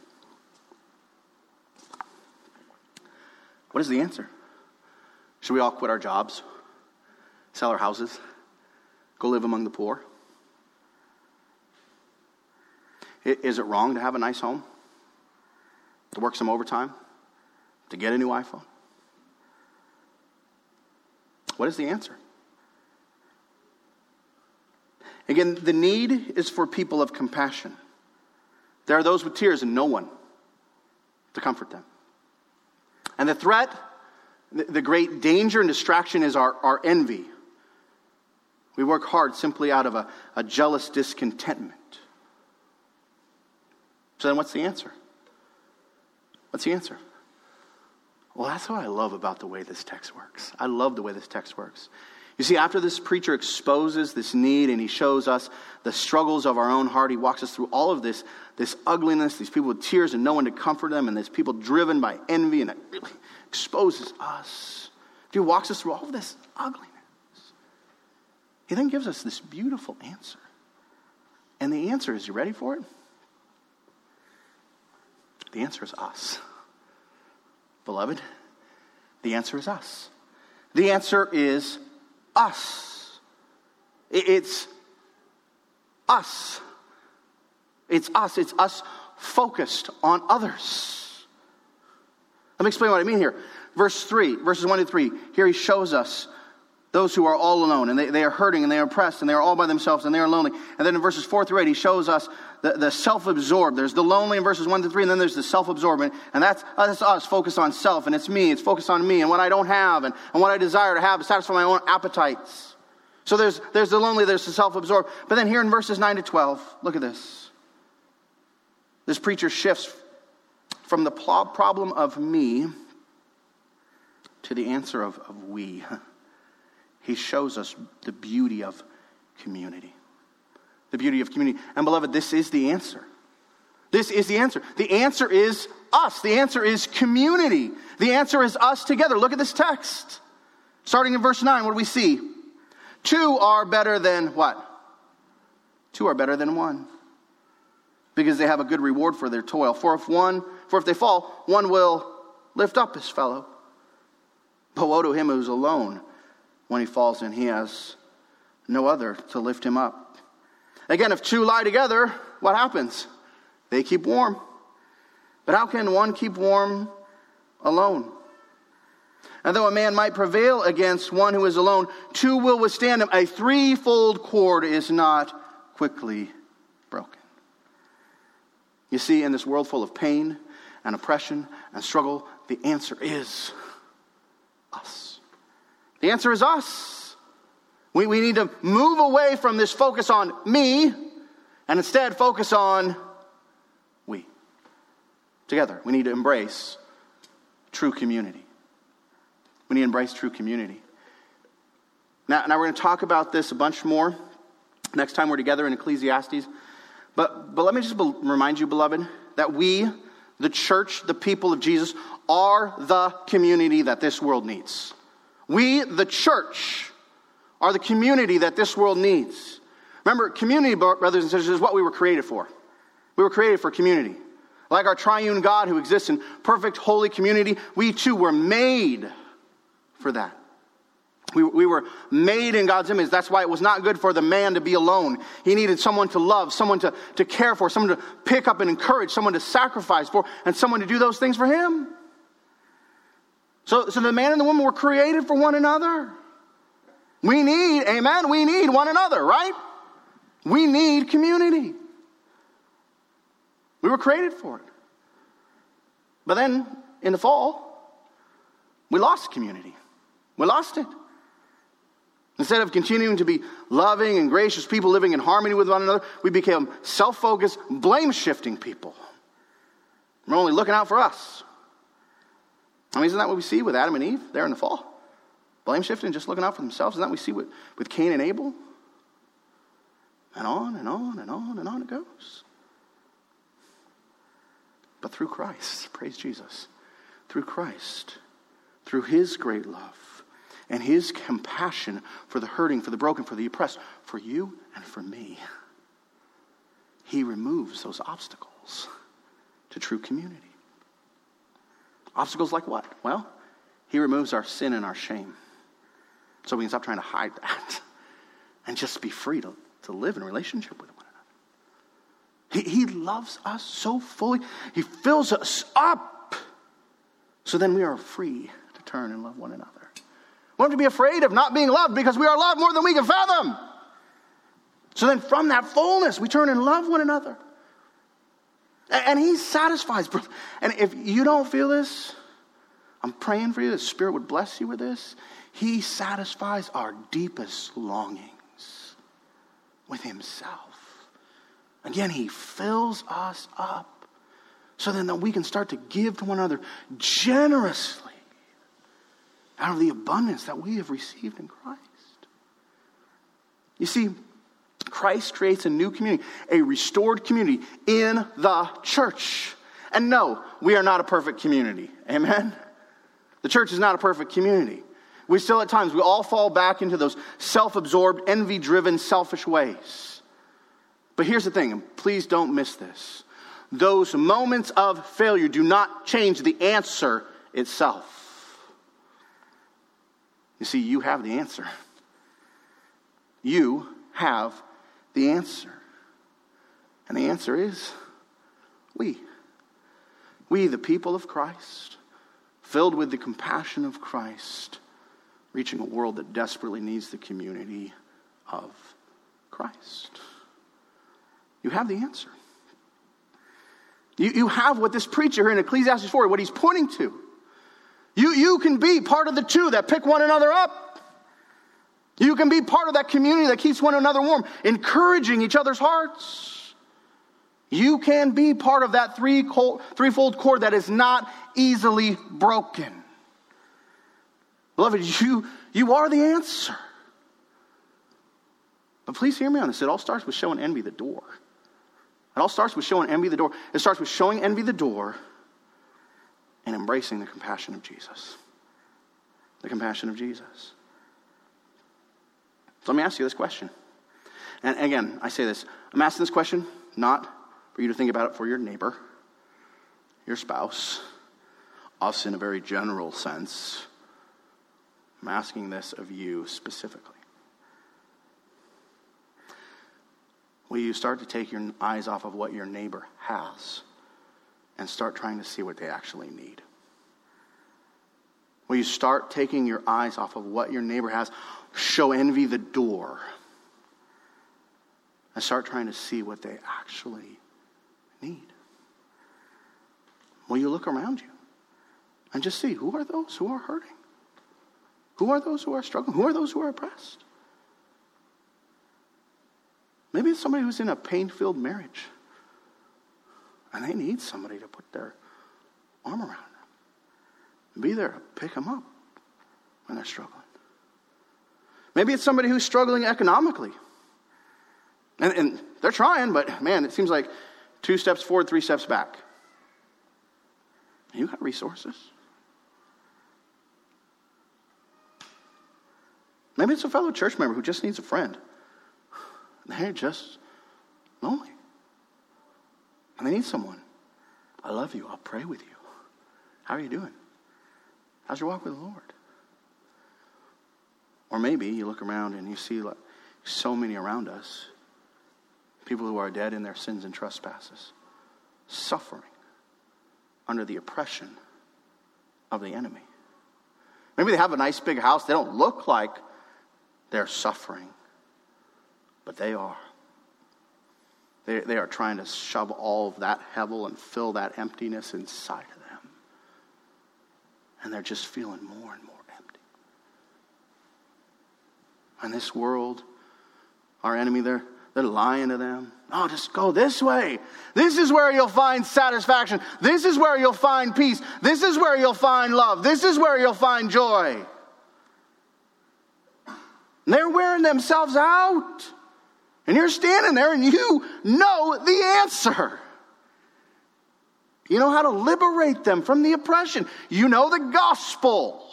What is the answer? Should we all quit our jobs, sell our houses, go live among the poor? Is it wrong to have a nice home? To work some overtime? To get a new iPhone? What is the answer? Again, the need is for people of compassion. There are those with tears and no one to comfort them. And the threat, the great danger and distraction is our, our envy. We work hard simply out of a, a jealous discontentment. So then, what's the answer? What's the answer? Well, that's what I love about the way this text works. I love the way this text works. You see, after this preacher exposes this need and he shows us the struggles of our own heart, he walks us through all of this, this ugliness, these people with tears and no one to comfort them, and these people driven by envy, and it really exposes us. He walks us through all of this ugliness. He then gives us this beautiful answer. And the answer is you ready for it? The answer is us. Beloved, the answer is us. The answer is us. It's us. It's us. It's us focused on others. Let me explain what I mean here. Verse 3, verses 1 to 3, here he shows us those who are all alone and they, they are hurting and they are oppressed and they are all by themselves and they are lonely. And then in verses 4 through 8, he shows us the, the self absorbed. There's the lonely in verses 1 to 3, and then there's the self absorbed. And that's, oh, that's us focused on self, and it's me. It's focused on me and what I don't have and, and what I desire to have to satisfy my own appetites. So there's, there's the lonely, there's the self absorbed. But then here in verses 9 to 12, look at this. This preacher shifts from the problem of me to the answer of, of we. He shows us the beauty of community. The beauty of community. And beloved, this is the answer. This is the answer. The answer is us. The answer is community. The answer is us together. Look at this text. Starting in verse 9, what do we see? Two are better than what? Two are better than one. Because they have a good reward for their toil. For if one, for if they fall, one will lift up his fellow. But woe to him who's alone when he falls and he has no other to lift him up. Again, if two lie together, what happens? They keep warm. But how can one keep warm alone? And though a man might prevail against one who is alone, two will withstand him. A threefold cord is not quickly broken. You see, in this world full of pain and oppression and struggle, the answer is us. The answer is us. We, we need to move away from this focus on me and instead focus on we. Together, we need to embrace true community. We need to embrace true community. Now, now we're going to talk about this a bunch more next time we're together in Ecclesiastes. But, but let me just be, remind you, beloved, that we, the church, the people of Jesus, are the community that this world needs. We, the church, are the community that this world needs. Remember, community, brothers and sisters, is what we were created for. We were created for community. Like our triune God who exists in perfect, holy community, we too were made for that. We, we were made in God's image. That's why it was not good for the man to be alone. He needed someone to love, someone to, to care for, someone to pick up and encourage, someone to sacrifice for, and someone to do those things for him. So, so the man and the woman were created for one another. We need, amen, we need one another, right? We need community. We were created for it. But then in the fall, we lost community. We lost it. Instead of continuing to be loving and gracious people living in harmony with one another, we became self focused, blame shifting people. We're only looking out for us. I mean, isn't that what we see with Adam and Eve there in the fall? Blame shifting, just looking out for themselves. Isn't that what we see with, with Cain and Abel? And on and on and on and on it goes. But through Christ, praise Jesus, through Christ, through his great love and his compassion for the hurting, for the broken, for the oppressed, for you and for me, he removes those obstacles to true community. Obstacles like what? Well, he removes our sin and our shame. So we can stop trying to hide that and just be free to, to live in relationship with one another. He, he loves us so fully, he fills us up. So then we are free to turn and love one another. We don't have to be afraid of not being loved because we are loved more than we can fathom. So then from that fullness, we turn and love one another. And he satisfies. And if you don't feel this, I'm praying for you. The Spirit would bless you with this. He satisfies our deepest longings with Himself. Again, He fills us up so then that we can start to give to one another generously out of the abundance that we have received in Christ. You see, Christ creates a new community, a restored community in the church. And no, we are not a perfect community. Amen? The church is not a perfect community. We still, at times, we all fall back into those self absorbed, envy driven, selfish ways. But here's the thing, and please don't miss this. Those moments of failure do not change the answer itself. You see, you have the answer. You have the answer. And the answer is we. We, the people of Christ, filled with the compassion of Christ, reaching a world that desperately needs the community of Christ. You have the answer. You, you have what this preacher here in Ecclesiastes 4, what he's pointing to. You, you can be part of the two that pick one another up. You can be part of that community that keeps one another warm, encouraging each other's hearts. You can be part of that three threefold cord that is not easily broken. Beloved, you, you are the answer. But please hear me on this. It all starts with showing envy the door. It all starts with showing envy the door. It starts with showing envy the door and embracing the compassion of Jesus. The compassion of Jesus. So let me ask you this question. And again, I say this I'm asking this question not for you to think about it for your neighbor, your spouse, us in a very general sense. I'm asking this of you specifically. Will you start to take your eyes off of what your neighbor has and start trying to see what they actually need? Will you start taking your eyes off of what your neighbor has? Show envy the door and start trying to see what they actually need. Will you look around you and just see who are those who are hurting? Who are those who are struggling? Who are those who are oppressed? Maybe it's somebody who's in a pain filled marriage and they need somebody to put their arm around them. Be there to pick them up when they're struggling. Maybe it's somebody who's struggling economically. And, and they're trying, but man, it seems like two steps forward, three steps back. You got resources. Maybe it's a fellow church member who just needs a friend. They're just lonely. And they need someone. I love you. I'll pray with you. How are you doing? How's your walk with the Lord? Or maybe you look around and you see so many around us, people who are dead in their sins and trespasses, suffering under the oppression of the enemy. Maybe they have a nice big house. They don't look like they're suffering, but they are. They, they are trying to shove all of that hevel and fill that emptiness inside of them. And they're just feeling more and more And this world, our enemy, they're, they're lying to them. Oh, just go this way. This is where you'll find satisfaction. This is where you'll find peace. This is where you'll find love. This is where you'll find joy. And they're wearing themselves out. And you're standing there and you know the answer. You know how to liberate them from the oppression. You know the gospel.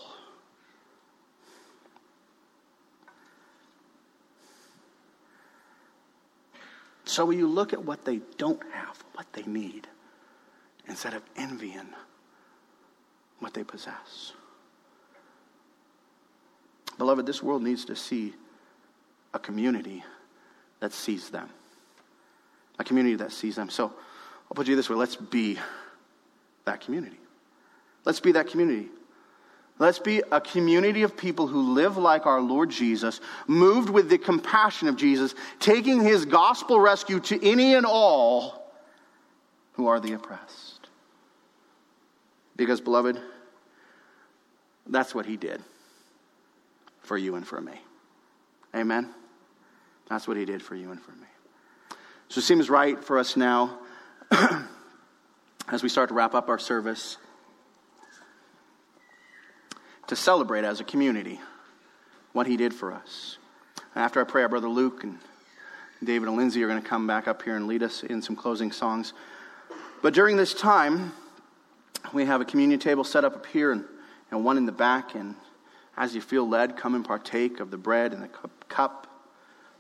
So you look at what they don't have, what they need, instead of envying what they possess? Beloved, this world needs to see a community that sees them. A community that sees them. So I'll put you this way let's be that community. Let's be that community. Let's be a community of people who live like our Lord Jesus, moved with the compassion of Jesus, taking his gospel rescue to any and all who are the oppressed. Because, beloved, that's what he did for you and for me. Amen? That's what he did for you and for me. So it seems right for us now, as we start to wrap up our service, to celebrate as a community what he did for us. After I pray, our brother Luke and David and Lindsay are going to come back up here and lead us in some closing songs. But during this time, we have a communion table set up up here and, and one in the back. And as you feel led, come and partake of the bread and the cup.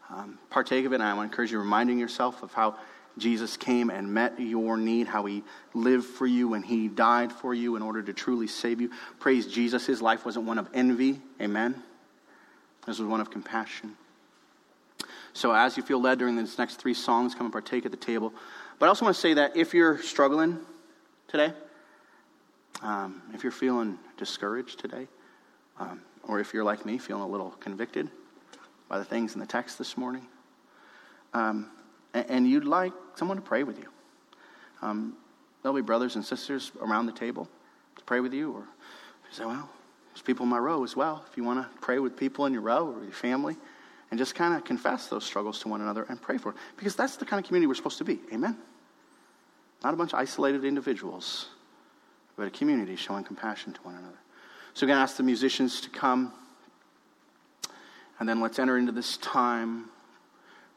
Um, partake of it. And I want to encourage you, reminding yourself of how Jesus came and met your need, how he lived for you and he died for you in order to truly save you. Praise Jesus. His life wasn't one of envy. Amen. This was one of compassion. So, as you feel led during these next three songs, come and partake at the table. But I also want to say that if you're struggling today, um, if you're feeling discouraged today, um, or if you're like me, feeling a little convicted by the things in the text this morning, um, and, you'd like someone to pray with you, um, there'll be brothers and sisters around the table to pray with you, or you say, well, there's people in my row as well. If you want to pray with people in your row or your family, and just kind of confess those struggles to one another and pray for it. Because that's the kind of community we're supposed to be. Amen? Not a bunch of isolated individuals, but a community showing compassion to one another. So, we're going to ask the musicians to come. And then let's enter into this time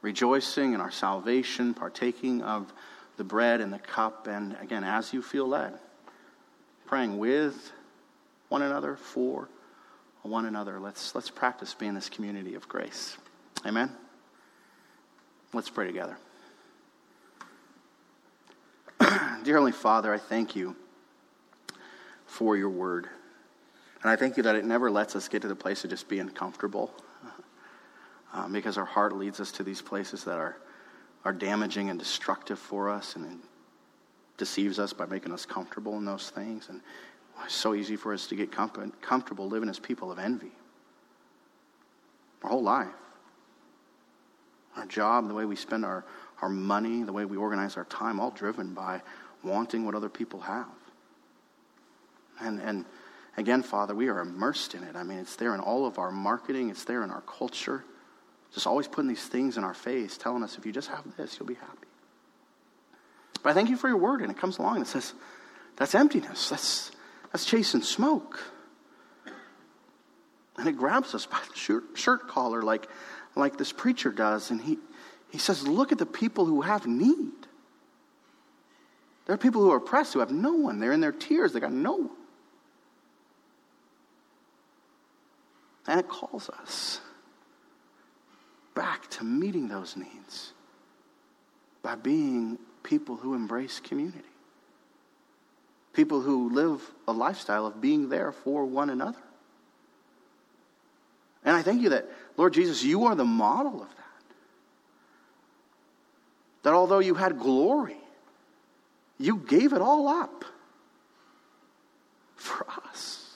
rejoicing in our salvation, partaking of the bread and the cup. And again, as you feel led, praying with one another, for one another. Let's, let's practice being this community of grace. Amen? Let's pray together. Dear Heavenly Father, I thank you for your word. And I thank you that it never lets us get to the place of just being comfortable. Um, because our heart leads us to these places that are, are damaging and destructive for us and deceives us by making us comfortable in those things. And it's so easy for us to get com- comfortable living as people of envy. Our whole life. Our job, the way we spend our, our money, the way we organize our time, all driven by wanting what other people have. And, and again, Father, we are immersed in it. I mean, it's there in all of our marketing, it's there in our culture. Just always putting these things in our face, telling us if you just have this, you'll be happy. But I thank you for your word, and it comes along and it says, that's emptiness. That's, that's chasing smoke. And it grabs us by the shirt, shirt collar like, like this preacher does. And he, he says, Look at the people who have need. There are people who are oppressed who have no one. They're in their tears, they got no one. And it calls us back to meeting those needs by being people who embrace community people who live a lifestyle of being there for one another. And I thank you that, Lord Jesus, you are the model of that. That although you had glory, you gave it all up for us.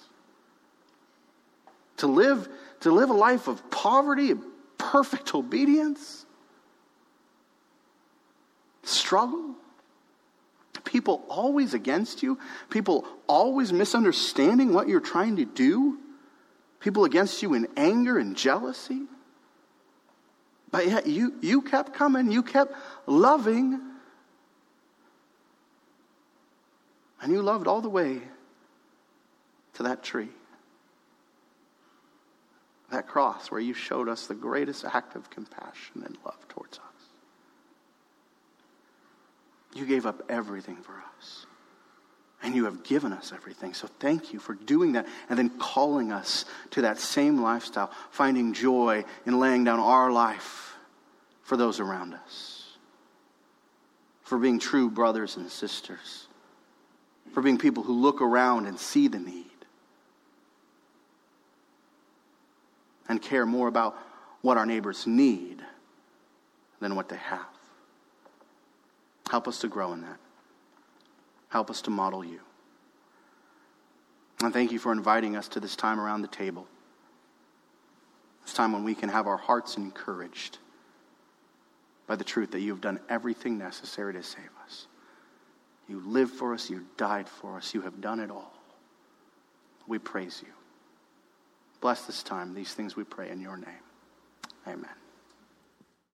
To live, to live a life of poverty and perfect obedience, struggle, people always against you, people always misunderstanding what you're trying to do, people against you in anger and jealousy. But yet you, you kept coming, you kept loving, and you loved all the way to that tree. That cross where you showed us the greatest act of compassion and love towards us. You gave up everything for us. And you have given us everything. So thank you for doing that and then calling us to that same lifestyle, finding joy in laying down our life for those around us, for being true brothers and sisters, for being people who look around and see the need and care more about what our neighbors need than what they have. Help us to grow in that. Help us to model you. And thank you for inviting us to this time around the table. This time when we can have our hearts encouraged by the truth that you have done everything necessary to save us. You lived for us, you died for us, you have done it all. We praise you. Bless this time. These things we pray in your name. Amen.